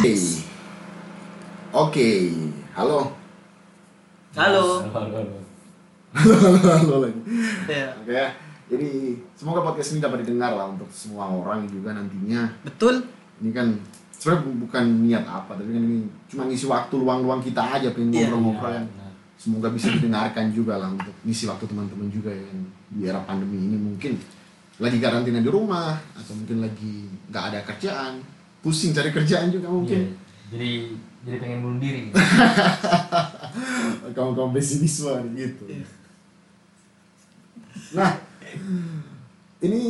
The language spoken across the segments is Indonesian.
Oke. Oke. Halo. Halo. Halo, halo. Halo lagi. Ya, Oke ya. Jadi semoga podcast ini dapat didengar lah untuk semua orang juga nantinya. betul. Ini kan sebenarnya bu- bukan niat apa, tapi kan ini cuma ngisi waktu luang-luang kita aja pengen Iya, ngobrol-ngobrol iya, yang benar. semoga bisa didengarkan juga lah untuk ngisi waktu teman-teman juga yang di era pandemi ini mungkin lagi karantina di rumah atau mungkin lagi nggak ada kerjaan, pusing cari kerjaan juga Iya, mungkin. jadi jadi pengen bunuh diri kaum kaum pesimisme gitu. Iya. Nah, ini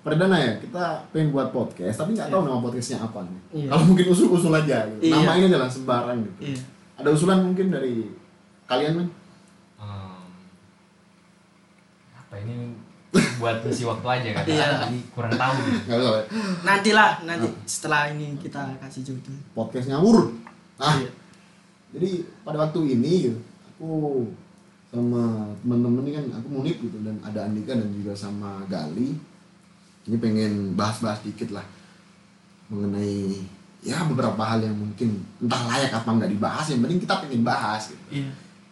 perdana ya kita pengen buat podcast, tapi nggak tahu nama podcastnya apa nih. Iya. Kalau mungkin usul-usul aja, gitu. Iya. nama ini adalah sembarang gitu. Iya. Ada usulan mungkin dari kalian men? Em, apa ini buat ngisi waktu aja kan Iya. kurang tahu gitu. Nantilah, nanti setelah ini kita kasih judul. Podcast ngawur. Nah, Iya. jadi pada waktu ini gitu, aku sama teman-teman ini kan aku munip gitu dan ada Andika dan juga sama Gali ini pengen bahas-bahas dikit lah mengenai ya beberapa hal yang mungkin entah layak apa nggak dibahas yang penting kita pengen bahas gitu. Iya.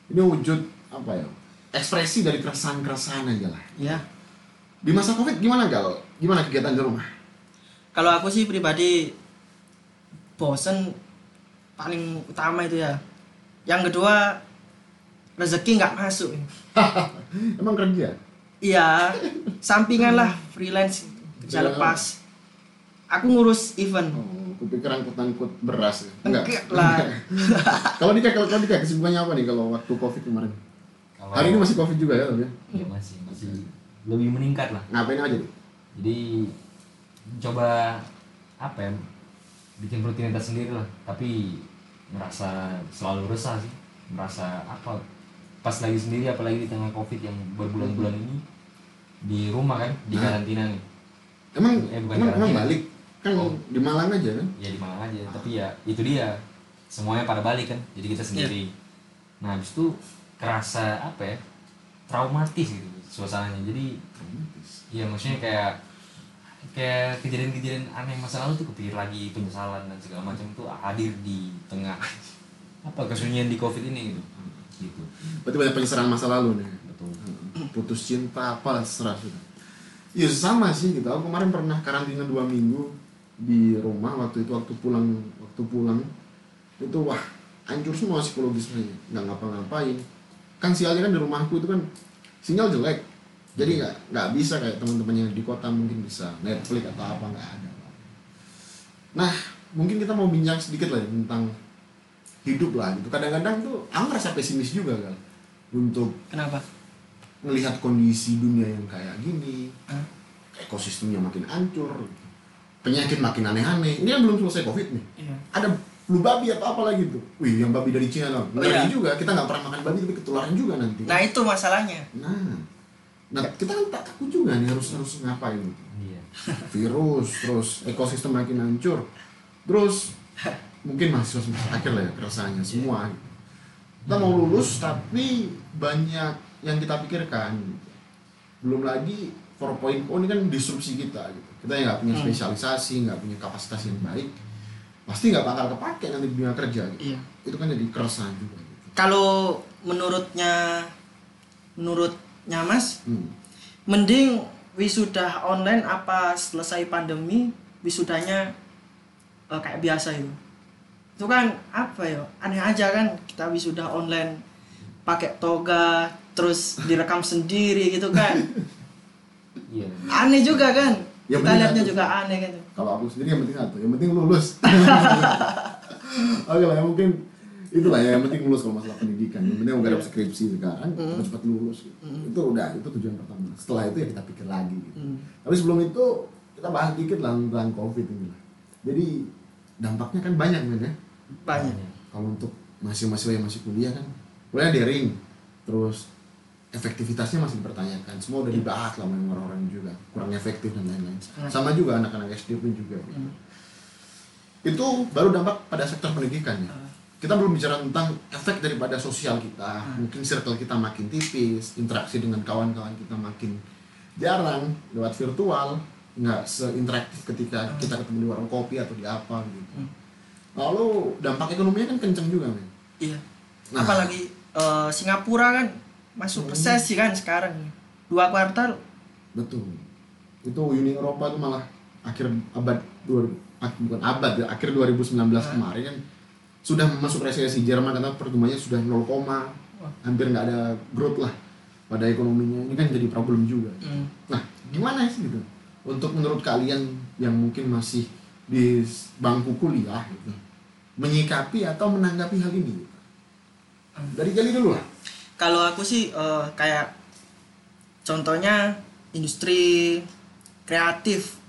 ini wujud apa ya ekspresi dari keresahan-keresahan aja lah Ya. Di masa covid gimana gal gimana kegiatan di rumah Kalau aku sih pribadi bosen paling utama itu ya. Yang kedua rezeki nggak masuk. emang kerja Iya, sampingan lah freelance kerja Iya. lepas. Aku ngurus event. oh, kupikir angkut-angkut beras ya. enggak Enggak lah. kalau Dika kalau Dika kesibukannya apa nih kalau waktu covid kemarin Kalau- hari ini masih covid juga ya tapi ya? Iya, masih masih lebih meningkat lah. Ngapain aja nih jadi coba apa ya bikin rutinitas sendiri lah. Tapi merasa selalu resah sih. Merasa apa pas lagi sendiri apalagi di tengah covid yang berbulan-bulan ini di rumah kan di Nah. karantina nih. Emang Eh, bukan emang, emang karantina. balik? Kan Oh. di Malang aja kan? Ya di Malang aja. Tapi ya itu dia. Semuanya pada balik kan. Jadi kita sendiri. Nah habis itu kerasa apa ya traumatis gitu suasananya. Jadi Iya maksudnya kayak kayak kejadian-kejadian aneh masa lalu tuh kepikir lagi penyesalan dan segala macam itu hadir di tengah apa kesunyian di covid ini gitu. Gitu. Berarti banyak penyesalan masa lalu nih. Betul. Putus cinta apa serah sudah. Iya sama sih gitu. Aku kemarin pernah karantina dua minggu di rumah waktu itu waktu pulang waktu pulang. Itu wah hancur semua psikologis saya nggak ngapa-ngapain kan sialnya kan di rumahku itu kan sinyal jelek. Jadi nggak nggak bisa kayak teman-teman yang di kota mungkin bisa. Netflix atau apa nggak ada. Nah mungkin kita mau bincang sedikit lah ya tentang hidup lah gitu. Kadang-kadang tuh aku ngerasa pesimis juga kan untuk Kenapa? melihat kondisi dunia yang kayak gini Hah? ekosistemnya makin hancur penyakit makin aneh-aneh. Ini kan belum selesai covid nih. Iya. ada flu babi atau apa lagi tuh wih yang babi dari Cina loh Oh, ngeri iya. juga kita nggak pernah makan babi tapi ketularan juga nanti Nah itu masalahnya. nah nah kita kan tak takut juga nih harus harus ngapain gitu. iya virus terus ekosistem makin hancur terus mungkin mahasiswa semester akhir lah ya keresahannya semua gitu. kita mau lulus tapi banyak yang kita pikirkan belum lagi 4.0 ini kan disrupsi kita gitu kita yang nggak punya Hmm. spesialisasi nggak punya kapasitas yang baik pasti nggak bakal kepake nanti di dunia kerja gitu Iya. itu kan jadi keresahan juga gitu. Kalau menurutnya menurutnya Mas, Hmm. mending wisuda online apa selesai pandemi wisudanya eh, kayak biasa itu. Itu kan apa ya? Aneh aja kan kita wisuda online pakai toga terus direkam sendiri gitu kan. iya Aneh juga kan? Ya, kita bener, lihatnya Atuh. juga aneh gitu. kalau aku sendiri yang penting satu yang penting lulus oke lah ya mungkin itulah ya yang penting lulus kalau masalah pendidikan yang penting mau garap skripsi sekarang Hmm. cepat lulus gitu. itu udah itu tujuan pertama setelah itu ya kita pikir lagi gitu. Hmm. tapi sebelum itu kita bahas dikit lah tentang covid ini lah jadi dampaknya kan banyak men ya Banyak. kalau untuk mahasiswa-mahasiswa yang masih kuliah kan kuliah daring terus efektivitasnya masih dipertanyakan semua udah dibahas lah sama orang-orang juga kurang efektif dan lain-lain Sangat. sama juga anak-anak SD pun juga gitu. Hmm. itu baru dampak pada sektor pendidikan ya Ah. kita belum bicara tentang efek daripada sosial kita Hmm. mungkin circle kita makin tipis interaksi dengan kawan-kawan kita makin jarang lewat virtual nggak seinteraktif ketika kita ketemu di warung kopi atau di apa gitu Hmm. lalu dampak ekonominya kan kenceng juga men iya Nah. apalagi eh, Singapura kan masuk resesi kan sekarang dua kuartal betul itu Uni Eropa tuh malah akhir abad dua bukan abad ya akhir 2019 kemarin kan sudah masuk resesi Jerman kata pertumbuhannya sudah 0, hampir nggak ada growth lah pada ekonominya ini kan jadi problem juga Hmm. Nah, gimana sih gitu? Untuk menurut kalian yang mungkin masih di bangku kuliah gitu, menyikapi atau menanggapi hal ini? Gitu. Dari Jali dulu lah. Kalau aku sih eh, kayak contohnya industri kreatif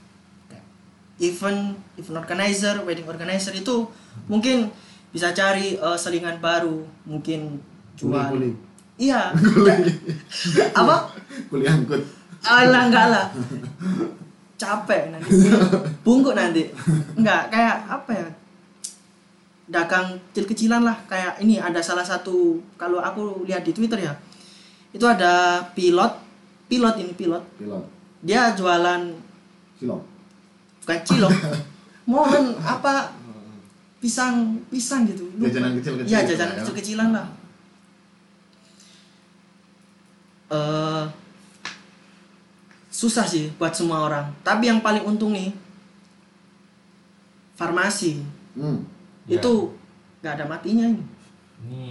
event event organizer wedding organizer itu mungkin bisa cari eh, selingan baru mungkin jual Kuli-kuli. iya apa Kuliah angkut. Alah enggak lah. Capek nanti. Bungkuk nanti. Enggak, kayak apa ya? Dagang kecil-kecilan lah. Kayak ini ada salah satu kalau aku lihat di Twitter ya. Itu ada pilot, pilot ini pilot. Pilot. Dia jualan Silop. bukan cilok. Momen apa pisang pisang gitu. Lupa. Jajanan kecil-kecil Iya, gitu jajanan ya. kecil-kecilan lah. eh susah sih buat semua orang. Tapi yang paling untung nih farmasi Hmm. Ya. itu nggak ada matinya ini. Ini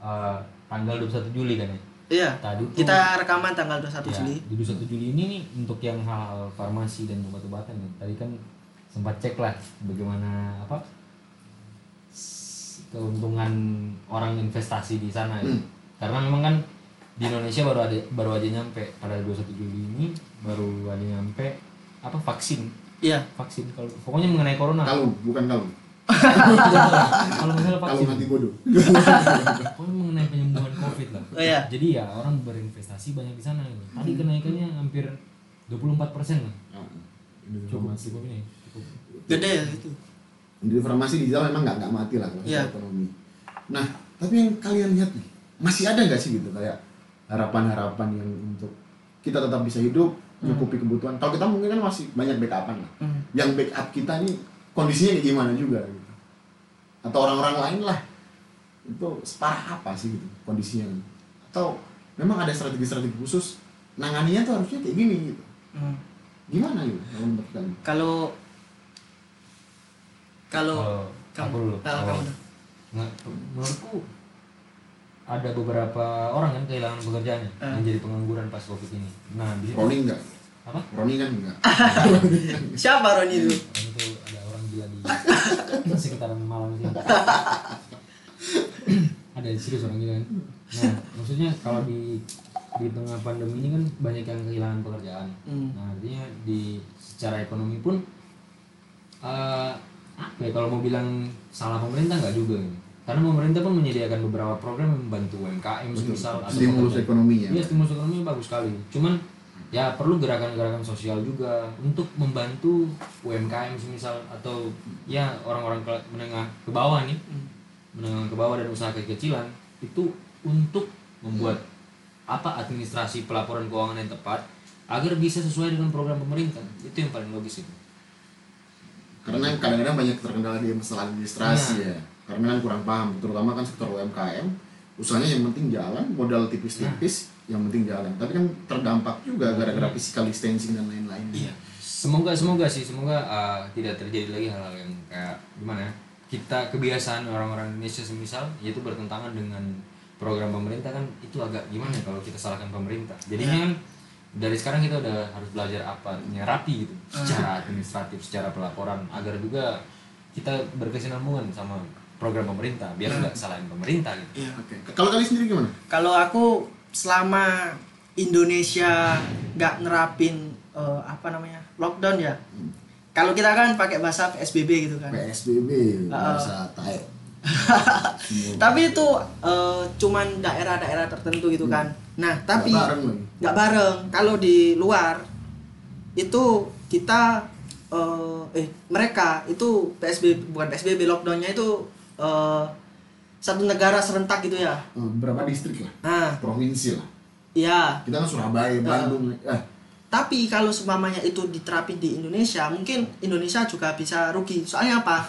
eh, tanggal 21 Juli kan ya? Iya. Tadi tuh Kita rekaman tanggal 21 ya, Juli. di 21 Juli ini nih untuk yang hal-hal farmasi dan obat-obatan nih. Tadi kan sempat cek lah bagaimana apa keuntungan orang investasi di sana ya. Hmm. Karena memang kan di Indonesia baru ada baru aja nyampe pada 21 Juli ini baru ada nyampe apa vaksin Iya. vaksin kalau pokoknya mengenai corona Kalung, bukan kalung. Kalau misalnya vaksin Kalung hati bodoh. pokoknya mengenai penyembuhan covid lah Oh, iya. jadi ya orang berinvestasi banyak di sana gitu. tadi kenaikannya hampir 24 persen lah Ah, Industri cukup cukup ini cukup Gede ya itu. Industri farmasi di dalam memang nggak nggak mati lah kalau secara ekonomi. Nah, tapi yang kalian lihat nih, masih ada nggak sih gitu kayak harapan-harapan yang untuk kita tetap bisa hidup, cukupi kebutuhan. Kalau kita mungkin kan masih banyak backupan lah. Hmm. yang backup kita nih kondisinya kayak gimana juga gitu atau orang-orang lain lah itu separah apa sih gitu kondisinya atau memang ada strategi-strategi khusus nanganinya tuh harusnya kayak gini gitu Hmm. gimana gitu kalau menurut kalian Kalau kalau Kalau dulu. Ah, Kalau- kamu. Nggak, menurutku ada beberapa orang kan kehilangan pekerjaannya Ah. yang jadi pengangguran pas covid ini nah Roni enggak apa Roni kan enggak Siapa Roni itu? orang itu ada orang gila di sekitaran Malang sini ada serius orang gila kan nah maksudnya kalau di di tengah pandemi ini kan banyak yang kehilangan pekerjaan Hmm. nah artinya di secara ekonomi pun eh apa ya kalau mau bilang salah pemerintah nggak juga ini karena pemerintah pun menyediakan beberapa program yang membantu UMKM misal stimulus pekerja. ekonomi ya Iya stimulus ekonomi bagus sekali. Cuman ya perlu gerakan-gerakan sosial juga untuk membantu UMKM misal atau ya orang-orang menengah ke bawah nih, menengah ke bawah dan usaha kecil-kecilan itu untuk membuat apa administrasi pelaporan keuangan yang tepat agar bisa sesuai dengan program pemerintah. Itu yang paling logis itu. karena kadang-kadang banyak terkendala di masalah administrasi ya. Karena kan kurang paham terutama kan sektor UMKM usahanya yang penting jalan modal tipis-tipis yang penting jalan. Tapi kan terdampak juga gara-gara physical distancing dan lain-lain. Iya. Semoga semoga sih semoga uh, tidak terjadi lagi hal-hal yang kayak gimana ya, kita kebiasaan orang-orang Indonesia semisal yaitu bertentangan dengan program pemerintah kan itu agak gimana ya kalau kita salahkan pemerintah. Jadinya kan dari sekarang kita udah harus belajar apa? Artinya rapi gitu secara administratif, secara pelaporan agar juga kita berkesinambungan sama program pemerintah biar nggak salahin pemerintah gitu. Iya. oke. Kalau kalian sendiri gimana? Kalau aku selama Indonesia nggak nerapin eh, apa namanya lockdown ya. Kalau kita kan pakai bahasa PSBB gitu kan. PSBB Ah. bahasa taek Tapi itu eh, cuman daerah-daerah tertentu gitu kan. Nah, tapi Nggak bareng bareng. Kalau di luar itu kita eh, eh mereka itu PSBB bukan PSBB lockdownnya itu eh, satu negara serentak gitu ya. Eh, berapa distrik lah Nah, provinsi lah ya. kita kan Surabaya Bandung eh Tapi kalau seumpamanya itu diterapin di Indonesia, mungkin Indonesia juga bisa rugi. Soalnya apa?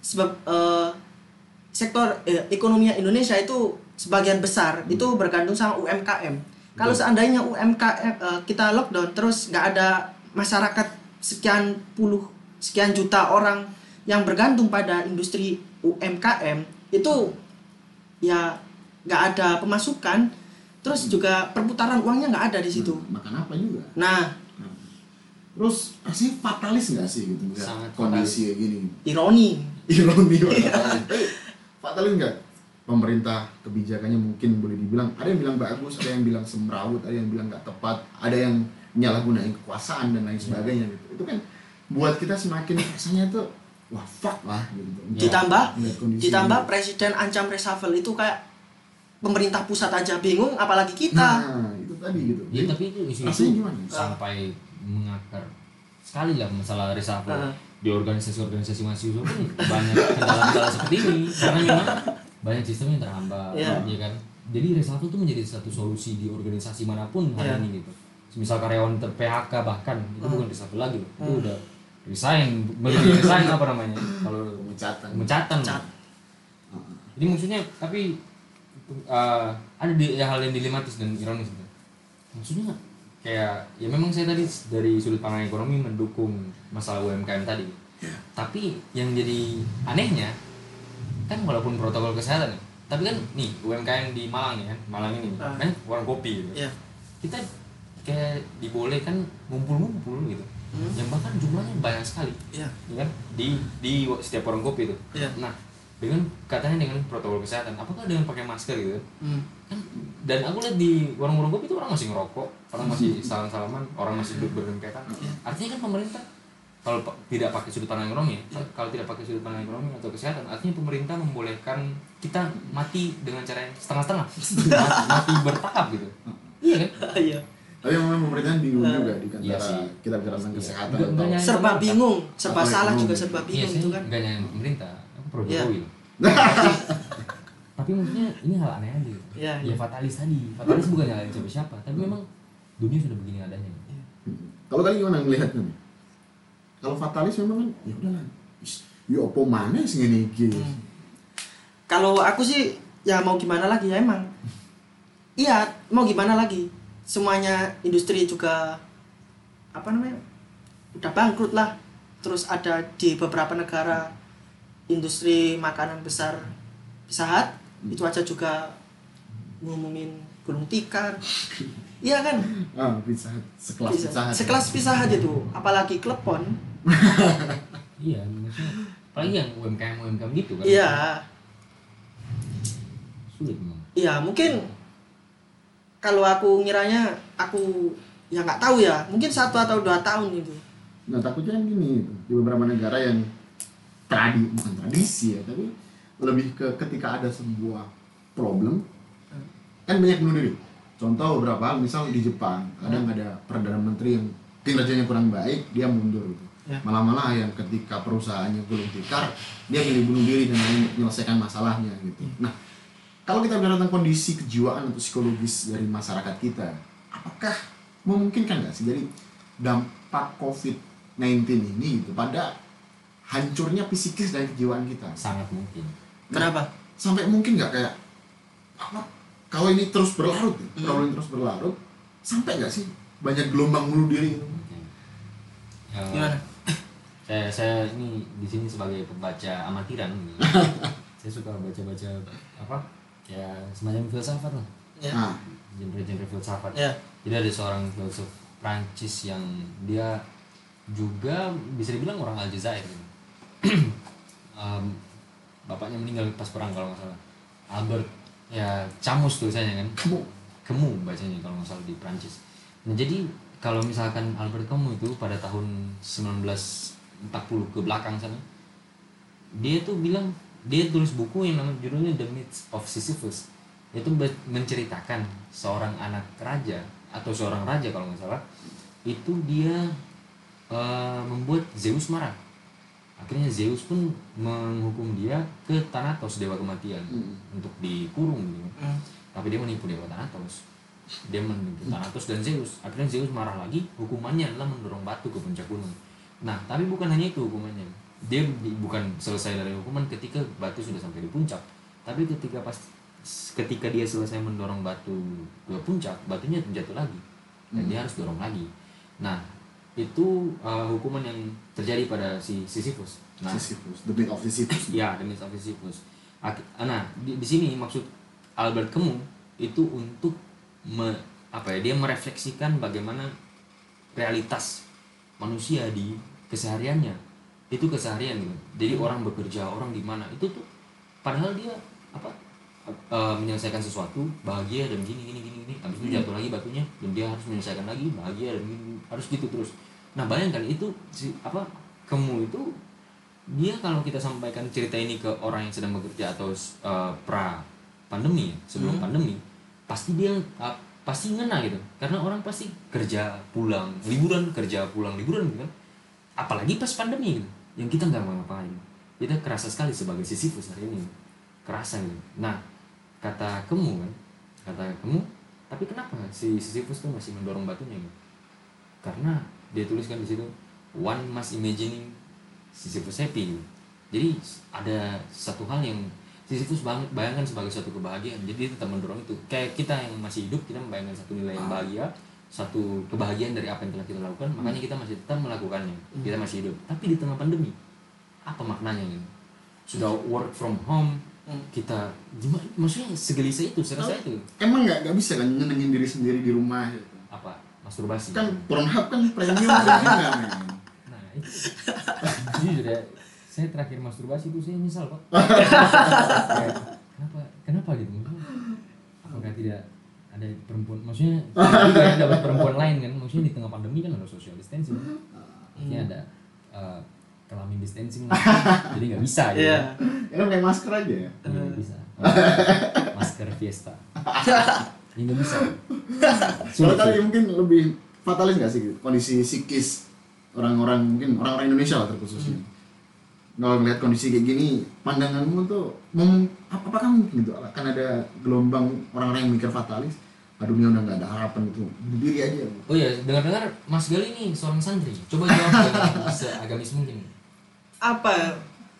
sebab eh, sektor eh, ekonomi Indonesia itu sebagian besar itu bergantung sama UMKM. Kalau seandainya UMKM eh, kita lockdown terus nggak ada masyarakat sekian puluh sekian juta orang yang bergantung pada industri UMKM itu ya nggak ada pemasukan. Terus juga perputaran uangnya nggak ada di situ. makan apa juga? Nah. Terus rasanya fatalis nggak sih gitu melihat Sangat kondisi kayak gini? Ironi. ironi fatalis Tapi fatalis nggak? Pemerintah kebijakannya mungkin boleh dibilang ada yang bilang bagus ada yang bilang semrawut ada yang bilang nggak tepat ada yang menyalahgunakan kekuasaan dan lain sebagainya gitu. Itu kan buat kita semakin rasanya itu wah fuck lah gitu Ditambah Melihat kondisi ditambah ini. presiden ancam reshuffle itu kayak pemerintah pusat aja bingung apalagi kita. nah itu tadi gitu ya tapi itu isu itu gimana sampai mengakar sekali lah masalah reshuffle Heeh. di organisasi-organisasi mahasiswa pun banyak kendala-kendala seperti ini karena memang banyak sistem yang terhambat Iya. ya kan jadi reshuffle itu menjadi satu solusi di organisasi mana pun hari Iya. ini gitu misal karyawan ter PHK bahkan itu bukan reshuffle lagi loh. itu udah resign belum resign apa namanya kalau pemecatan pemecatan Pecat. jadi maksudnya tapi uh, ada di ya, hal yang dilematis dan ironis gitu. maksudnya kayak ya memang saya tadi dari sudut pandang ekonomi mendukung masalah UMKM tadi tapi yang jadi anehnya kan walaupun protokol kesehatan ya, tapi kan nih UMKM di Malang kan Malang ini Ah. kan warung kopi gitu Iya. kita kayak dibolehkan ngumpul-ngumpul gitu Hmm. yang bahkan jumlahnya banyak sekali Iya. ya kan di di setiap warung kopi itu Iya. nah dengan katanya dengan protokol kesehatan apakah dengan pakai masker gitu Hmm. kan dan aku lihat di warung-warung kopi itu orang masih ngerokok orang masih salam salaman orang masih duduk berdempetan artinya kan pemerintah kalau pa- tidak pakai sudut pandang ekonomi ya, kalau tidak pakai sudut pandang ekonomi atau kesehatan artinya pemerintah membolehkan kita mati dengan cara yang setengah-setengah mati, mati bertahap gitu iya kan Iya. Tapi memang pemerintah bingung Nah. juga di Iya sih. kita bicara tentang Iya. kesehatan Nggak- atau Serba bingung, serba salah juga serba iya bingung sih itu kan. nggak nyari pemerintah aku pro Iya. jokowi tapi, maksudnya ini hal aneh aja gitu. Iya, ya iya. fatalis tadi fatalis bukan nyalain siapa siapa tapi memang dunia sudah begini adanya kalau tadi gimana ngelihatnya nih kalau fatalis memang kan ya udahlah ya opo mana sih ini iki Hmm. Kalau aku sih ya mau gimana lagi ya emang. Iya, mau gimana lagi? Semuanya industri juga apa namanya? Udah bangkrut lah. Terus ada di beberapa negara industri makanan besar Pizza itu aja juga ngumumin gulung tikar. Iya kan? ah pizza Hut. sekelas Pizza- pizza Hut. Sekelas Pizza Hut itu, apalagi klepon. iya maksudnya apalagi yang UMKM UMKM gitu kan Iya, sulit memang Iya mungkin kalau aku ngiranya aku ya nggak tahu ya. Mungkin satu atau dua tahun itu. Nah takutnya kan gini di beberapa negara yang tradi bukan tradisi ya tapi lebih ke ketika ada sebuah problem kan banyak bunuh diri. Contoh beberapa hal misal di Jepang kadang ada perdana menteri yang kinerjanya kurang baik dia mundur gitu. Ya. malah-malah yang ketika perusahaannya gulung tikar dia milih bunuh diri dan menyelesaikan masalahnya gitu. Nah kalau kita bicara tentang kondisi kejiwaan atau psikologis dari masyarakat kita apakah memungkinkan nggak sih? Jadi dampak COVID-19 ini gitu pada hancurnya psikis dan kejiwaan kita? Sangat mungkin. Kenapa? sampai mungkin nggak kayak apa kalau ini terus berlarut ya, Hmm. problem ini terus berlarut sampai nggak sih banyak gelombang bunuh diri? Gitu Ya, gimana saya saya ini di sini sebagai pembaca amatiran. Gitu. saya suka baca-baca apa ya semacam filsafat lah. Ya. Nah genre-genre filsafat. Ya. Jadi ada seorang filsuf Prancis yang dia juga bisa dibilang orang Aljazair gitu. Em, bapaknya meninggal pas perang kalau nggak salah. Albert ya Camus tulisannya kan. Kamu Camus bacanya kalau nggak salah di Prancis. Nah jadi kalau misalkan Albert Camus itu pada tahun 1940 ke belakang sana dia tuh bilang dia tulis buku yang namanya judulnya The Myth of Sisyphus. Itu menceritakan seorang anak raja atau seorang raja kalau nggak salah itu dia eh, membuat Zeus marah. Akhirnya Zeus pun menghukum dia ke Thanatos dewa kematian Hmm. untuk dikurung gitu. Hmm. tapi dia menipu dewa Thanatos. Dia menipu Thanatos dan Zeus. Akhirnya Zeus marah lagi. Hukumannya adalah mendorong batu ke puncak gunung. Nah tapi bukan hanya itu hukumannya dia di- bukan selesai dari hukuman ketika batu sudah sampai di puncak. Tapi ketika pas ketika dia selesai mendorong batu ke puncak batunya jatuh lagi. Dan dia harus dorong lagi. Nah itu uh, hukuman yang terjadi pada si Sisyphus. Nah Sisyphus, the myth of Sisyphus. ya the myth of Sisyphus. Nah di, di sini maksud Albert Camus itu untuk me- apa ya dia merefleksikan bagaimana realitas manusia di kesehariannya itu keseharian gitu. Jadi orang bekerja orang di mana. Itu tuh padahal dia apa eh, menyelesaikan sesuatu bahagia dan gini gini gini gini. Habis itu jatuh lagi batunya dan dia harus menyelesaikan lagi bahagia dan gini, gini. harus gitu terus. Nah bayangkan itu si apa kamu itu dia kalau kita sampaikan cerita ini ke orang yang sedang bekerja atau eh, pra pandemi sebelum pandemi pasti dia ah, pasti ngena gitu. Karena orang pasti kerja pulang liburan kerja pulang liburan gitu kan. Apalagi pas pandemi gitu yang kita nggak mau ngapain. Kita kerasa sekali sebagai Sisyphus hari ini. Kerasa gitu nah kata kamu kan kata kamu tapi kenapa si Sisyphus tuh masih mendorong batunya gitu karena dia tuliskan di situ one must imagining Sisyphus happy. Gitu. jadi ada satu hal yang Sisyphus bayangkan sebagai suatu kebahagiaan. Jadi dia tetap mendorong itu. Kayak kita yang masih hidup kita membayangkan satu nilai yang bahagia satu kebahagiaan dari apa yang telah kita lakukan makanya kita masih tetap melakukannya. Kita masih hidup. Tapi di tengah pandemi apa maknanya gitu sudah work from home Hmm. kita gimana? Maksudnya segelisah itu serasa itu. Emang nggak nggak bisa kan nyenengin diri sendiri di rumah? Gitu. apa? Masturbasi? Kan Pornhub kan premium juga men. Nah itu. Jujur ya Saya terakhir masturbasi itu saya nyesal pak. Kenapa? Kenapa gitu? Apakah tidak ada perempuan Maksudnya juga dapat perempuan lain kan Maksudnya di tengah pandemi kan ada social distancing. Maksudnya ada uh, Kelamin distancing Jadi nggak bisa gitu. Iya. Ya kan pakai masker aja ya. Iya, nggak bisa. Masker fiesta. Ini nggak bisa. Kalau Sulit, kali mungkin lebih fatalis nggak sih kondisi psikis orang-orang mungkin orang-orang Indonesia lah terkhususnya. Kalau ngeliat kondisi kayak gini, pandanganmu tuh mem- ap- apakah mungkin gitu? Akan ada gelombang orang-orang yang mikir fatalis? Aduh ini udah nggak ada harapan gitu, bunuh diri aja. Oh iya, dengar-dengar Mas Gali ini seorang santri. Coba jawab dengan seagamis mungkin. apa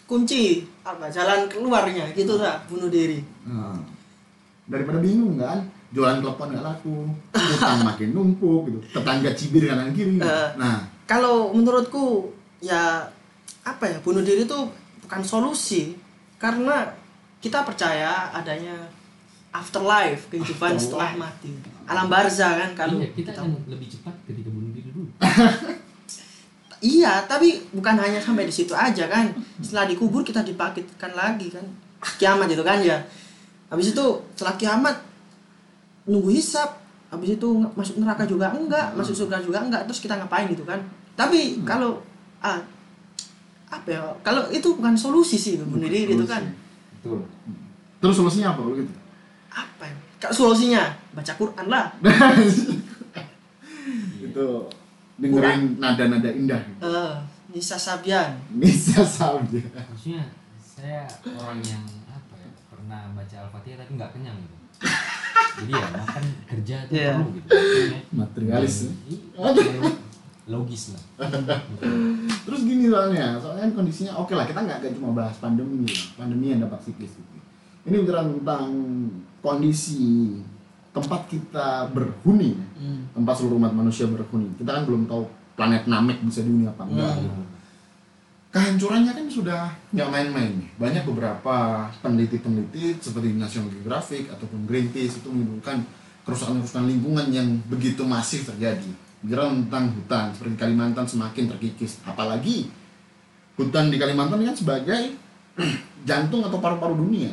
kunci apa jalan keluarnya gitu lah bunuh diri Nah, daripada bingung kan, jualan telepon nggak laku, utang makin numpuk gitu, tetangga cibir kanan kiri. Eh. Nah, kalau menurutku ya apa ya bunuh diri itu bukan solusi karena kita percaya adanya afterlife kehidupan setelah mati. Alam barzah kan kalau iya, kita kita akan lebih cepat ketika bunuh diri dulu. iya tapi bukan hanya sampai di situ aja kan. Setelah dikubur kita dibangkitkan lagi kan. Kiamat itu kan ya. Habis itu setelah kiamat nunggu hisap. Habis itu masuk neraka juga enggak masuk surga juga enggak. Terus kita ngapain gitu kan. Tapi kalau ah apa ya kalau itu bukan solusi sih bunuh diri itu kan. Betul. terus solusinya apa gitu? Apa ya Kak, solusinya baca Quran lah itu dengerin nada-nada indah. eh Nisa Sabian Bisa saja. Maksudnya saya orang yang apa ya pernah baca Al-Fatihah tapi nggak kenyang gitu. Jadi ya makan kerja itu Iya. perlu gitu. Maksudnya, Materialis. iya, logis lah. Terus gini soalnya, soalnya kan kondisinya oke lah kita nggak cuma bahas pandemi, lah. pandemi yang dampak psikis gitu. Ini bicara tentang kondisi tempat kita berhuni, Hmm. tempat seluruh umat manusia berhuni. Kita kan belum tahu planet Namek bisa dihuni apa enggak. Hmm. gitu. Kehancurannya kan sudah nggak main-main nih. Banyak beberapa peneliti-peneliti seperti National Geographic ataupun Greenpeace itu menyebutkan kerusakan-kerusakan lingkungan yang begitu masif terjadi. Bicara tentang hutan seperti Kalimantan semakin terkikis. Apalagi hutan di Kalimantan kan sebagai jantung atau paru-paru dunia.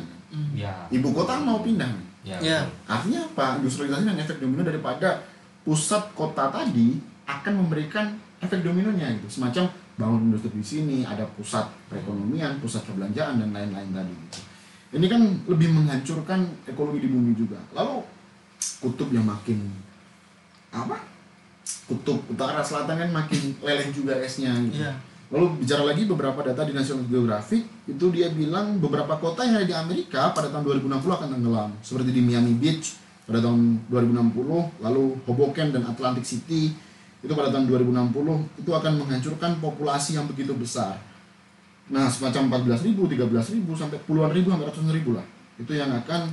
Ya. Ibu kota mau pindah. Ya. Ya. Artinya apa? Industrialisasi dan efek domino daripada pusat kota tadi akan memberikan efek dominonya gitu. Semacam bangun industri di sini, ada pusat perekonomian, pusat perbelanjaan dan lain-lain tadi gitu. Ini kan lebih menghancurkan ekologi di bumi juga. Lalu kutub yang makin apa? Kutub utara selatan kan makin leleh juga esnya gitu. Iya. Lalu bicara lagi beberapa data di National Geographic itu dia bilang beberapa kota yang ada di Amerika pada tahun 2060 akan tenggelam seperti di Miami Beach pada tahun 2060 lalu Hoboken dan Atlantic City itu pada tahun 2060 itu akan menghancurkan populasi yang begitu besar Nah, semacam 14 ribu, 13 ribu, sampai puluhan ribu, sampai ratusan ribu lah. Itu yang akan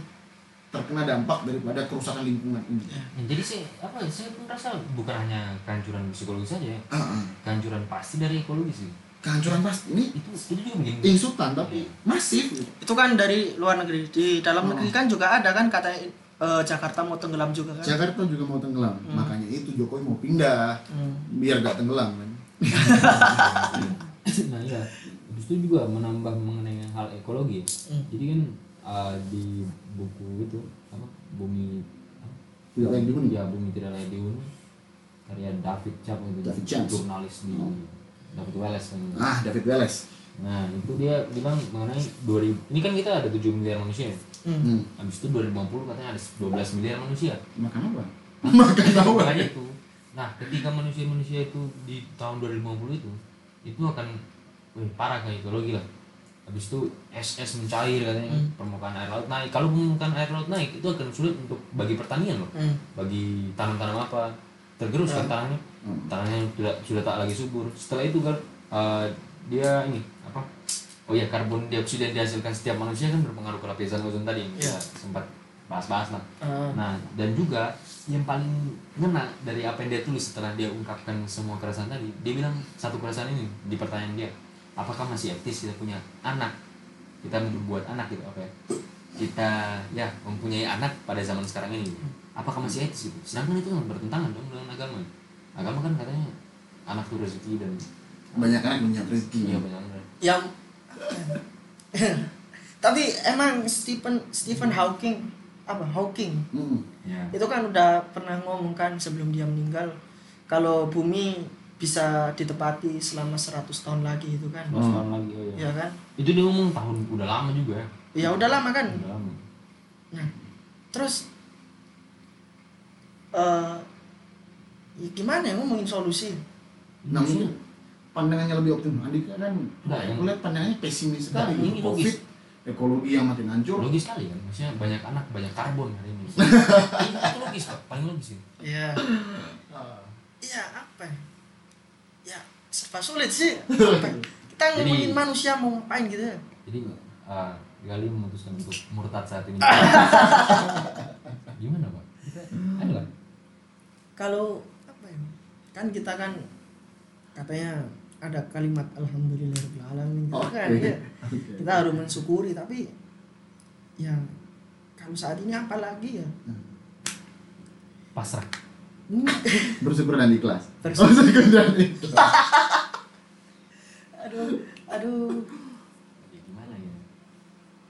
terkena dampak daripada kerusakan lingkungan ini. Ya, jadi sih apa ya, saya pun rasa bukan hanya kehancuran psikologis saja ya Ah, ah. kehancuran pasti dari ekologis sih Kehancuran pasti ini itu itu juga bikin insultan tapi masif. gitu. itu kan dari luar negeri di dalam Oh. negeri kan juga ada kan katanya eh, Jakarta mau tenggelam juga kan Jakarta juga mau tenggelam, makanya itu Jokowi mau pindah Hmm. biar gak tenggelam kan. nah habis itu juga menambah mengenai hal ekologi ya. Hmm. jadi kan uh, di buku itu apa bumi? Tidak layak dihuni. ya bumi tidak layak dihuni karya David Chap itu David Chap. jurnalis di Oh. David Welles kan Ah, David Welles. nah itu dia bilang mengenai 2000 ini kan kita ada 7 miliar manusia ya Hmm. Hmm. habis itu 2050 katanya ada 12 miliar manusia Makan apa? Makan apa? makanya itu nah ketika manusia-manusia itu di tahun 2050 itu itu akan wih, parah kayak ekologi lah habis itu es es mencair katanya Hmm. permukaan air laut naik kalau permukaan air laut naik itu akan sulit untuk bagi pertanian loh Hmm. bagi tanam-tanam apa tergerus kan Hmm. tanahnya Hmm. tanahnya sudah sudah tak lagi subur setelah itu kan eh, dia ini apa oh ya karbon dioksida yang dihasilkan setiap manusia kan berpengaruh ke lapisan ozon tadi yang kita Iya. sempat bahas-bahas lah Ah. Nah, dan juga yang paling ngena dari apa yang dia tulis setelah dia ungkapkan semua keresahan tadi, dia bilang satu keresahan ini di pertanyaan dia, apakah masih etis kita punya anak? Kita membuat anak gitu, apa ya? Kita ya mempunyai anak pada zaman sekarang ini. Apakah masih etis gitu? Sedangkan itu kan bertentangan dong dengan agama. Agama kan katanya anak itu rezeki dan Banyak anak banyak rezeki. iya banyak benar. yang tapi emang Stephen Stephen Hawking apa Hawking Hmm. Ya. itu kan udah pernah ngomong kan sebelum dia meninggal kalau bumi bisa ditepati selama 100 tahun lagi itu kan Dua tahun lagi oh ya. ya kan Itu dia ngomong tahun udah lama juga ya. ya udah lama kan Udah lama. nah terus eh ya gimana ya ngomongin solusi Nah, mungkin pandangannya lebih optimis. Andika kan, Nggak, yang- lihat pandangannya pesimis sekali. Nggak, ini Covid, logis. ekologi yang makin hancur. logis sekali kan maksudnya banyak anak banyak karbon hari ini itu, itu logis pak paling logis ya iya apa ya? ya serba sulit sih. Ya? kita Jadi- ngomongin manusia mau ngapain gitu. Ya jadi uh, Gali memutuskan untuk murtad saat ini. Gimana pak? Kita ada kan kalau apa ya? Kan kita kan katanya ada kalimat alhamdulillahirobbilalamin gitu kan ya. Oke. kita harus mensyukuri tapi ya kalau saat ini apa lagi ya? Pasrah. Hmm, Bersyukur dan ikhlas. Bersyukur dan ikhlas. aduh aduh ya gimana ya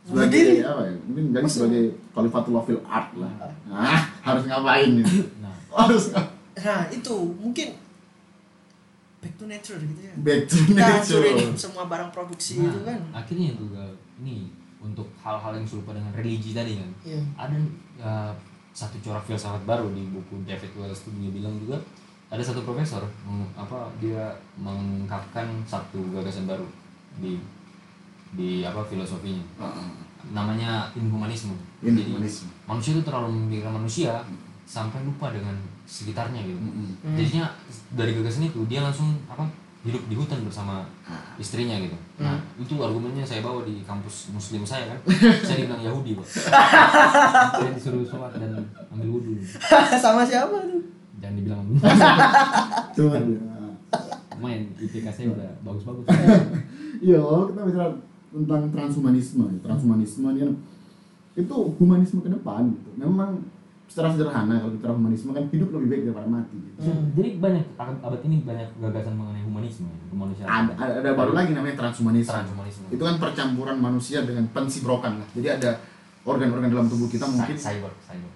sebagai apa ya? Mungkin jadi sebagai Khalifatullah fil art lah. Nah, harus ngapain nih? nah Harus ngapain? nah itu mungkin back to nature gitu ya Back to kita nature. hancurin semua barang produksi nah, itu kan akhirnya itu Gal ini untuk hal-hal yang serupa dengan religi tadi kan Iya. ada uh, satu corak filsafat baru di buku David Wells itu dia bilang juga ada satu profesor meng- apa dia mengungkapkan satu gagasan baru di di apa filosofinya. Heeh. namanya inhumanisme. Jadi Inhumanisme. manusia itu terlalu memikirkan manusia sampai lupa dengan sekitarnya gitu. Hmm. jadinya dari gagasan itu dia langsung apa hidup di hutan bersama istrinya gitu. Nah itu argumennya saya bawa di kampus muslim saya kan. Saya dibilang Yahudi pak. Saya disuruh sholat dan ambil wudhu. Sama siapa tuh jangan dibilang Tuh. ya. main IPK saya udah bagus-bagus Iya, kalau kita bicara tentang transhumanisme, ya. transhumanisme ini kan itu humanisme ke depan gitu. Memang secara sederhana kalau bicara humanisme kan hidup lebih baik daripada mati. Gitu. Hmm. jadi banyak abad ini banyak gagasan mengenai humanisme kemanusiaan Ada, ada, ada baru lagi namanya transhumanisme. transhumanisme Itu kan percampuran manusia dengan pensibrokan lah. Jadi ada organ-organ dalam tubuh kita mungkin cyber cyber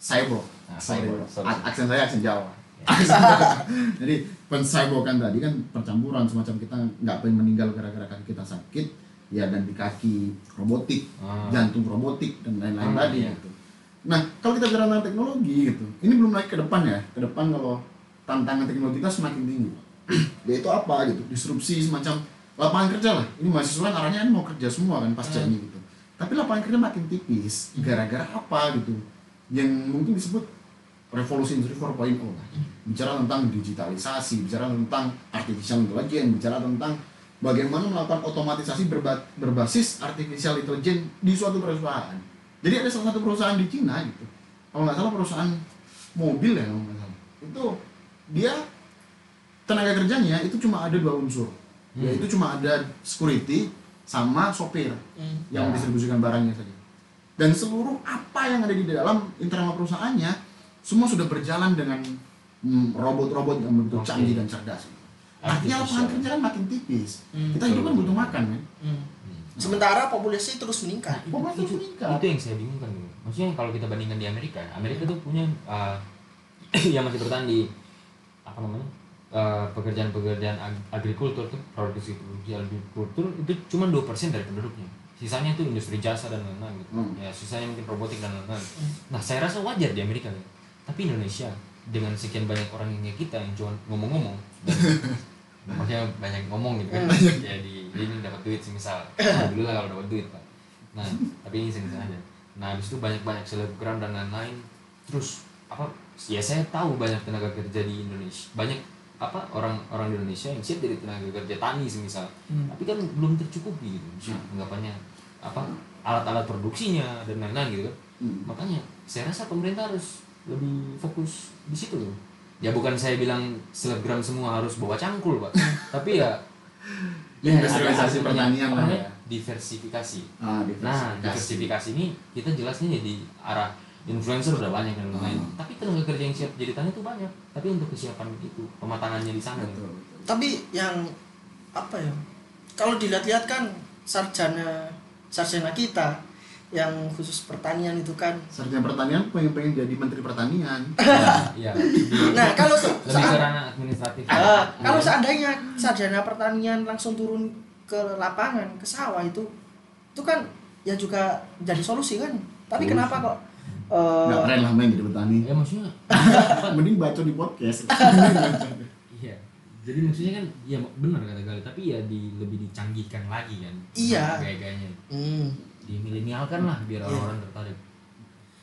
cyborg. Nah, cyborg, sorry. Aksen saya aksen Jawa. Jadi pencyborgan tadi kan percampuran semacam kita nggak pengen meninggal gara-gara kaki kita sakit, ya dan di kaki robotik, Ah. jantung robotik dan lain-lain Ah, tadi iya. gitu. Nah kalau kita bicara tentang teknologi gitu, ini belum naik ke depan ya. Ke depan kalau tantangan teknologi kita semakin tinggi, yaitu apa gitu, disrupsi semacam lapangan kerja lah. Ini mahasiswa kan arahnya kan mau kerja semua kan pasca Hmm. ini gitu. Tapi lapangan kerja makin tipis, gara-gara apa gitu? Yang mungkin disebut revolusi industri 4.0 lah. Bicara tentang digitalisasi, bicara tentang artificial intelligence, bicara tentang bagaimana melakukan otomatisasi berba- berbasis artificial intelligence di suatu perusahaan. Jadi ada salah satu perusahaan di Cina gitu, kalau nggak salah perusahaan mobil ya kalau nggak salah, itu dia tenaga kerjanya itu cuma ada dua unsur, Hmm. yaitu cuma ada security sama sopir Hmm. yang Ya. mendistribusikan barangnya saja. Dan seluruh apa yang ada di dalam internal perusahaannya semua sudah berjalan dengan mm, robot-robot yang begitu Oke. canggih dan cerdas. Artinya lapangan kerja kan makin tipis. Hmm. Kita hidup kan butuh makan kan. Hmm. Sementara populasi terus meningkat. Populasi itu, meningkat. itu yang saya bingungkan. Maksudnya kalau kita bandingkan di Amerika, Amerika tuh punya uh, yang masih bertahan di apa namanya uh, pekerjaan-pekerjaan ag- agrikultur tuh produksi produksi agrikultur itu cuma dua persen dari penduduknya. Sisanya itu industri jasa dan lain-lain gitu. Hmm. Ya sisanya mungkin robotik dan lain-lain. Nah saya rasa wajar di Amerika gitu. Tapi Indonesia dengan sekian banyak orang yang kayak kita yang cuma ngomong-ngomong dan maksudnya banyak ngomong gitu kan ya di dia ini dapat duit sih misal dulu lah kalau dapat duit pak. Nah tapi ini sih aja. Nah habis itu banyak banyak selebgram dan lain-lain. Terus apa ya saya tahu banyak tenaga kerja di Indonesia banyak apa orang orang di Indonesia yang siap jadi tenaga kerja tani semisal. Hmm. tapi kan belum tercukupi gitu. Maksudnya anggapannya apa alat-alat produksinya dan lain-lain gitu kan. Hmm. makanya saya rasa pemerintah harus lebih fokus di situ loh ya bukan saya bilang selebgram semua harus bawa cangkul pak tapi ya Industrialisasi ada- ada- pertanian lah ya. diversifikasi Ah, nah diversifikasi ini kita jelasnya ya di arah influencer udah banyak dan lain-lain Hmm. tapi tenaga kerja yang siap jadi tani itu banyak tapi untuk kesiapan itu pematangannya di sana Betul, betul. Tapi yang apa ya? Kalau dilihat-lihat kan sarjana sarjana kita yang khusus pertanian itu kan. Sarjana pertanian pengen pengen jadi menteri pertanian. ya di- Nah, kalau se- lebih ke saat- ranah administratif Ah, kalau seandainya sarjana pertanian langsung turun ke lapangan, ke sawah itu itu kan ya juga jadi solusi kan. Tapi Solusi. kenapa kok eh, Nggak keren lah main jadi petani. ya maksudnya Mending baca di podcast. Iya. Jadi maksudnya kan ya benar kata Gali, tapi ya di lebih dicanggihkan lagi kan. Iya. Gaya-gayanya. hmm. Dimilenialkan lah biar Iya. orang-orang tertarik.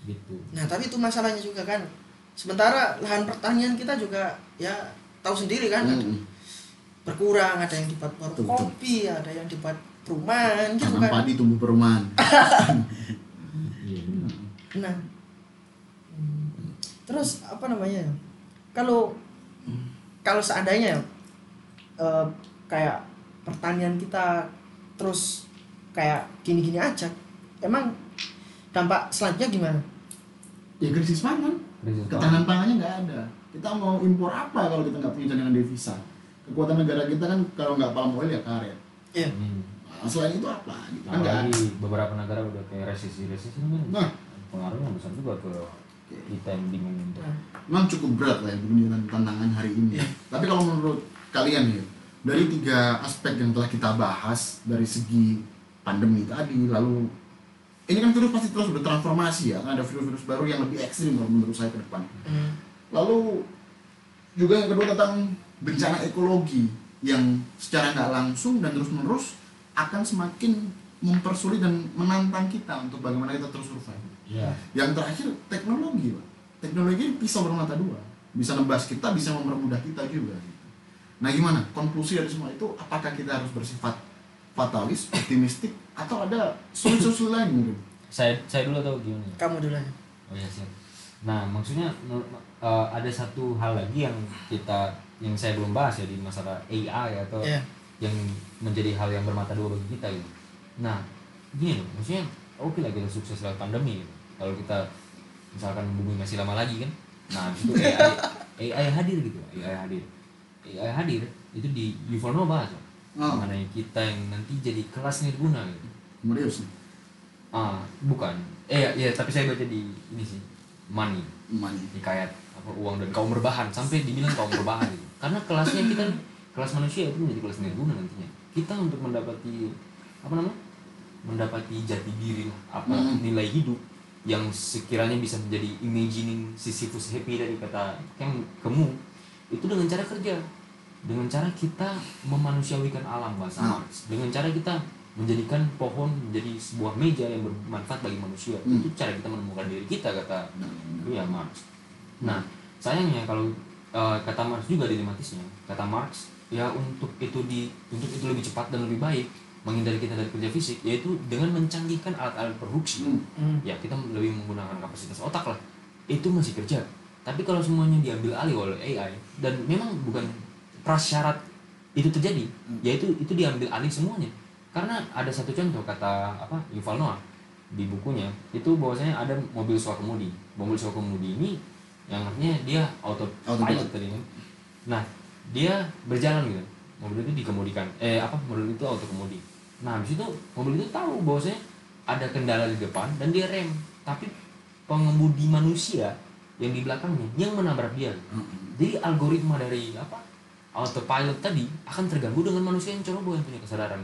Gitu. Nah, tapi itu masalahnya juga kan. Sementara lahan pertanian kita juga ya tahu sendiri kan Hmm. berkurang, ada yang dibuat warung kopi, ada yang dibuat perumahan gitu Tanam kan. padi tumbuh perumahan. Iya. benar. Nah, terus apa namanya? ya? Kalau kalau seandainya eh, kayak pertanian kita terus kayak gini-gini aja, emang dampak selanjutnya gimana? Ya krisis pangan. Ketahanan pangannya nggak ada. Kita mau impor apa kalau kita nggak punya cadangan devisa? Kekuatan negara kita kan kalau nggak palm oil ya karet. Iya. Hmm. Nah, selain itu apa? Gitu kan. Apalagi beberapa negara udah kayak resesi-resesi kan Nah. pengaruhnya besar juga ke kita yang bingung untuk Nah, Memang cukup berat lah ya dengan tantangan hari ini. Iya. Tapi kalau menurut kalian ya, dari tiga aspek yang telah kita bahas dari segi pandemi tadi, lalu ini kan virus pasti terus bertransformasi ya, kan ada virus-virus baru yang lebih ekstrim kalau menurut saya ke depan. hmm, Lalu juga yang kedua tentang bencana ekologi yang secara nggak langsung dan terus menerus akan semakin mempersulit dan menantang kita untuk bagaimana kita terus survive. ya Yang terakhir teknologi, Pak. Teknologi pisau bermata dua, bisa nebas kita, bisa mempermudah kita juga. gitu. Nah gimana? Konklusi dari semua itu, apakah kita harus bersifat fatalis, optimistik, atau ada solusi-solusi lain mungkin? saya saya dulu atau gimana kamu dulu aja. Oh iya siap. Nah maksudnya eh, ada satu hal lagi yang kita yang saya belum bahas ya di masalah AI atau Iya. yang menjadi hal yang bermata dua bagi kita gitu. Nah gini loh, maksudnya oke lah kita sukses lewat pandemi gitu. Kalau kita misalkan bumi masih lama lagi kan, nah itu AI AI hadir gitu, AI hadir, AI hadir itu di Yuval Noah bahas Oh. mengenai kita yang nanti jadi kelas nirguna gitu. Marius nih, Ah bukan, eh ya, ya tapi saya baca di ini sih money Mani. hikayat apa uang dan kaum berbahan sampai dibilang kaum berbahan gitu. karena kelasnya kita kelas manusia itu menjadi kelas nirguna nantinya kita untuk mendapati apa namanya mendapati jati diri lah apa Hmm. nilai hidup yang sekiranya bisa menjadi imagining Sisyphus happy dari kata yang kemu itu dengan cara kerja dengan cara kita memanusiawikan alam bahasa Hmm. Marx dengan cara kita menjadikan pohon menjadi sebuah meja yang bermanfaat bagi manusia Hmm. itu cara kita menemukan diri kita kata Nah, Iya Marx. Nah sayangnya kalau eh, kata Marx juga dilematisnya kata Marx ya untuk itu di untuk itu lebih cepat dan lebih baik menghindari kita dari kerja fisik yaitu dengan mencanggihkan alat-alat produksi Hmm. Hmm. ya kita lebih menggunakan kapasitas otak lah itu masih kerja tapi kalau semuanya diambil alih oleh AI dan memang bukan prasyarat itu terjadi yaitu itu diambil alih semuanya. Karena ada satu contoh kata apa Yuval Noah di bukunya itu bahwasanya ada mobil swakemudi mobil swakemudi ini yang artinya dia auto pilot tadi kan. Nah dia berjalan gitu. Mobil itu dikemudikan eh apa mobil itu auto kemudi nah habis itu mobil itu tahu bahwasanya ada kendala di depan dan dia rem. Tapi pengemudi manusia yang di belakangnya yang menabrak dia. Jadi algoritma dari apa autopilot tadi akan terganggu dengan manusia yang ceroboh yang punya kesadaran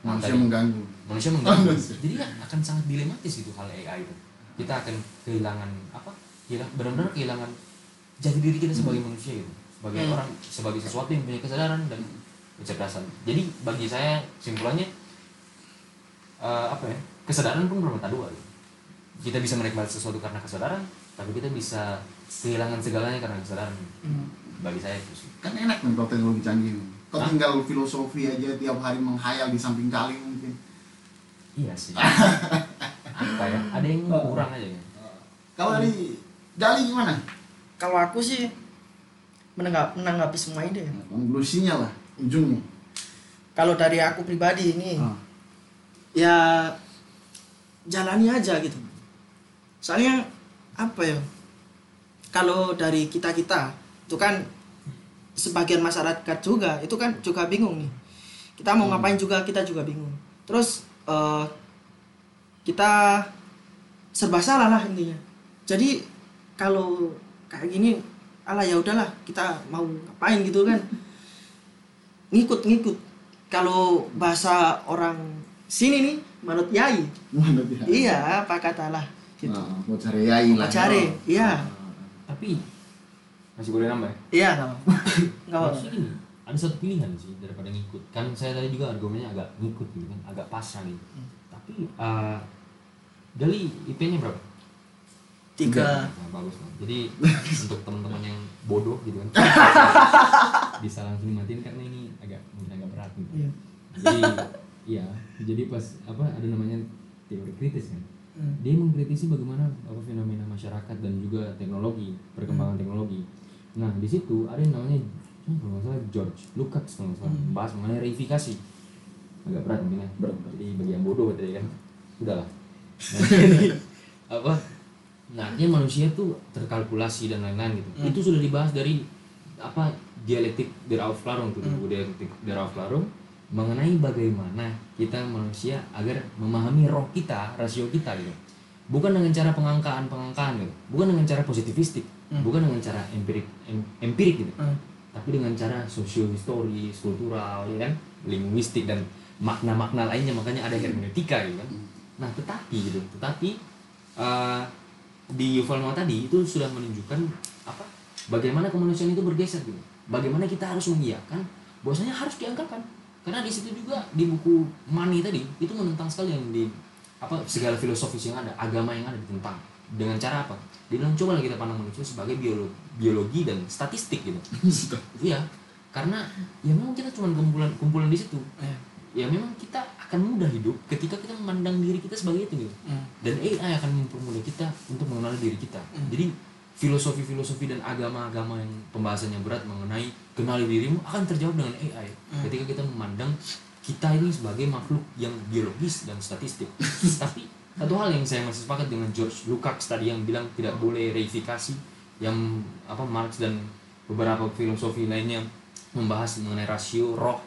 manusia tadi- mengganggu. Manusia mengganggu. Manusia. jadi kan akan sangat dilematis gitu hal AI itu. Kita akan kehilangan apa? Hilang benar-benar kehilangan jati diri kita sebagai manusia gitu. Sebagai Hmm. orang sebagai sesuatu yang punya kesadaran dan kecerdasan. Jadi bagi saya simpulannya eh, apa ya? Kesadaran pun bermata dua gitu. kita bisa menikmati sesuatu karena kesadaran tapi kita bisa kehilangan segalanya karena kesadaran. Hmm. bagi saya itu sih kan enak nih kalau teknologi canggih kau Hah? tinggal filosofi aja tiap hari menghayal di samping kali mungkin. Iya sih. Apa ya? Ada yang kurang aja ya. Kalau dari Dali gimana? Kalau aku sih menanggap menanggapi semua ide. Konklusinya lah ujungnya. Kalau dari aku pribadi ini Ah. ya jalani aja gitu. Soalnya apa ya? Kalau dari kita kita itu kan sebagian masyarakat juga itu kan juga bingung nih. Kita mau ngapain juga kita juga bingung. Terus eh, kita serba salah lah intinya. Jadi kalau kayak gini alah ya udahlah kita mau ngapain gitu kan. Ngikut-ngikut kalau bahasa orang sini nih manut yai. Iya apa katalah gitu. Nah, mau cari yai lah Mau cari, Oh. iya. tapi masih boleh nambah ya iya nggak apa nggak apa Maksudnya gini, ada satu pilihan sih daripada ngikut. Kan saya tadi juga argumennya agak ngikut gitu kan, agak pasrah gitu. Tapi uh, Dali IP-nya berapa? tiga Nah, bagus kan. Jadi untuk teman-teman yang bodoh gitu kan, bisa langsung dimatiin karena ini agak mungkin agak berat gitu. Iya. Jadi iya, jadi pas apa ada namanya teori kritis kan. Hmm. Dia mengkritisi bagaimana apa fenomena masyarakat dan juga teknologi, perkembangan teknologi. Nah, di situ ada yang namanya hmm, kalau nggak salah George Lukács kalau nggak salah Hmm. bahas mengenai reifikasi. Agak berat mungkin ya. Berat. Jadi bagi yang bodoh tadi kan. Udahlah. Nah, jadi apa? Nah, artinya manusia tuh terkalkulasi dan lain-lain gitu. Hmm. Itu sudah dibahas dari apa dialektik der Aufklärung tuh, Hmm. dialektik Aufklärung mengenai bagaimana kita manusia agar memahami roh kita, rasio kita gitu. Bukan dengan cara pengangkaan-pengangkaan gitu. Bukan dengan cara positivistik, Hmm. bukan dengan cara empirik em- empirik gitu. Hmm. Tapi dengan cara sosiohistoris, kultural, ya kan, linguistik dan makna-makna lainnya makanya ada hermeneutika gitu kan. Nah, tetapi gitu, tetapi eh, di Yuval Noah tadi itu sudah menunjukkan apa? Bagaimana kemanusiaan itu bergeser gitu. Bagaimana kita harus mengiyakan bahwasanya harus diangkat Karena di situ juga di buku Money tadi itu menentang sekali yang di apa segala filosofis yang ada, agama yang ada ditentang. Dengan cara apa? Dia bilang coba kita pandang manusia sebagai biologi, biologi dan statistik gitu. Iya, karena ya memang kita cuma kumpulan kumpulan di situ. Iya. Ya memang kita akan mudah hidup ketika kita memandang diri kita sebagai itu gitu. Hmm. Dan AI akan mempermudah kita untuk mengenal diri kita. Hmm. Jadi filosofi-filosofi dan agama-agama yang pembahasannya berat mengenai kenali dirimu akan terjawab dengan AI. Hmm. Ketika kita memandang kita ini sebagai makhluk yang biologis dan statistik. Tapi satu hal yang saya masih sepakat dengan George Lukács tadi yang bilang tidak boleh reifikasi yang apa Marx dan beberapa filosofi lainnya membahas mengenai rasio roh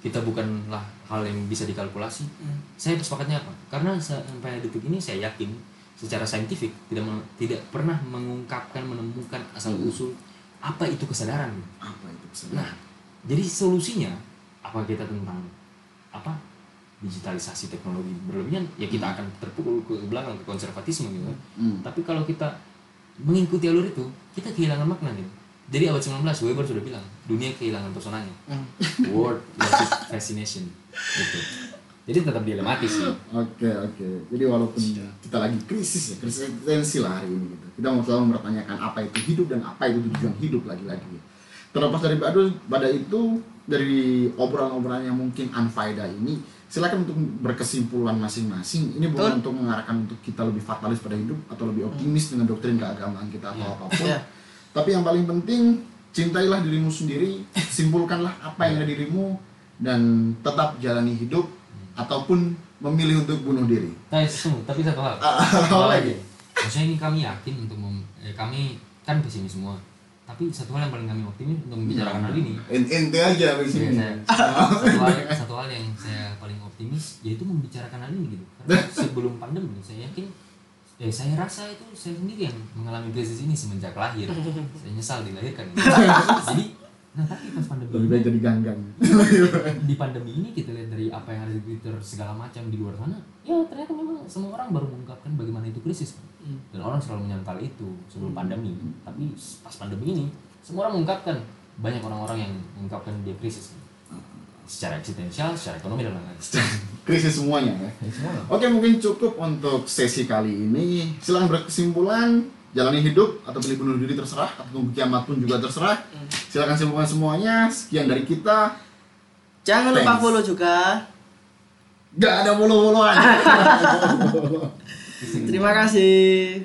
kita bukanlah hal yang bisa dikalkulasi Hmm. saya sepakatnya apa karena sampai detik ini saya yakin secara saintifik tidak tidak pernah mengungkapkan menemukan asal usul apa itu kesadaran apa itu kesadaran? nah jadi solusinya apa kita tentang apa digitalisasi teknologi berlebihan ya kita akan terpukul ke belakang ke konservatisme gitu Hmm. tapi kalau kita mengikuti alur itu kita kehilangan makna gitu jadi abad 19 Weber sudah bilang dunia kehilangan pesonanya Hmm. world lost fascination gitu jadi tetap dilematis sih Oke oke. Jadi walaupun kita lagi krisis ya, krisis eksistensi lah hari ini gitu. Kita mau selalu mempertanyakan apa itu hidup dan apa itu tujuan hidup lagi-lagi. Terlepas dari badai, badai itu, dari obrolan-obrolan yang mungkin unfaedah ini silakan untuk berkesimpulan masing-masing ini bukan Betul. untuk mengarahkan untuk kita lebih fatalis pada hidup atau lebih optimis dengan doktrin keagamaan kita atau Iya. apa pun Iya. tapi yang paling penting cintailah dirimu sendiri simpulkanlah apa yang ada dirimu dan tetap jalani hidup ataupun memilih untuk bunuh diri Nah, sungguh, tapi satu hal. Ah, Satu apa lagi? Maksudnya ini kami yakin untuk mem, eh, kami kan pesimis semua. Tapi satu hal yang paling kami optimis untuk membicarakan hal ini. En- ente aja di sini Iya, satu hal satu hal yang saya paling optimis yaitu membicarakan hal ini gitu. Karena sebelum pandemi saya yakin eh saya rasa itu saya sendiri yang mengalami krisis ini semenjak lahir. Saya nyesal dilahirkan. Gitu. Jadi nah tapi pas pandemi lebih baik jadi ganggang. Di pandemi ini kita lihat dari apa yang ada di Twitter segala macam di luar sana. Ya ternyata memang semua orang baru mengungkapkan bagaimana itu krisis. Dan orang selalu menyangkal itu sebelum pandemi. Tapi pas pandemi ini semua orang mengungkapkan. Banyak orang-orang yang mengungkapkan dia krisis. Secara eksistensial secara ekonomi dan lain-lain. Krisis semuanya ya. Oke mungkin cukup untuk sesi kali ini. Silahkan berkesimpulan, jalani hidup atau pilih bunuh diri terserah atau tunggu kiamat pun juga terserah. Silahkan simpulkan semuanya. Sekian dari kita. Jangan lupa Thanks. follow juga. Gak ada bolo-boloan. Terima kasih.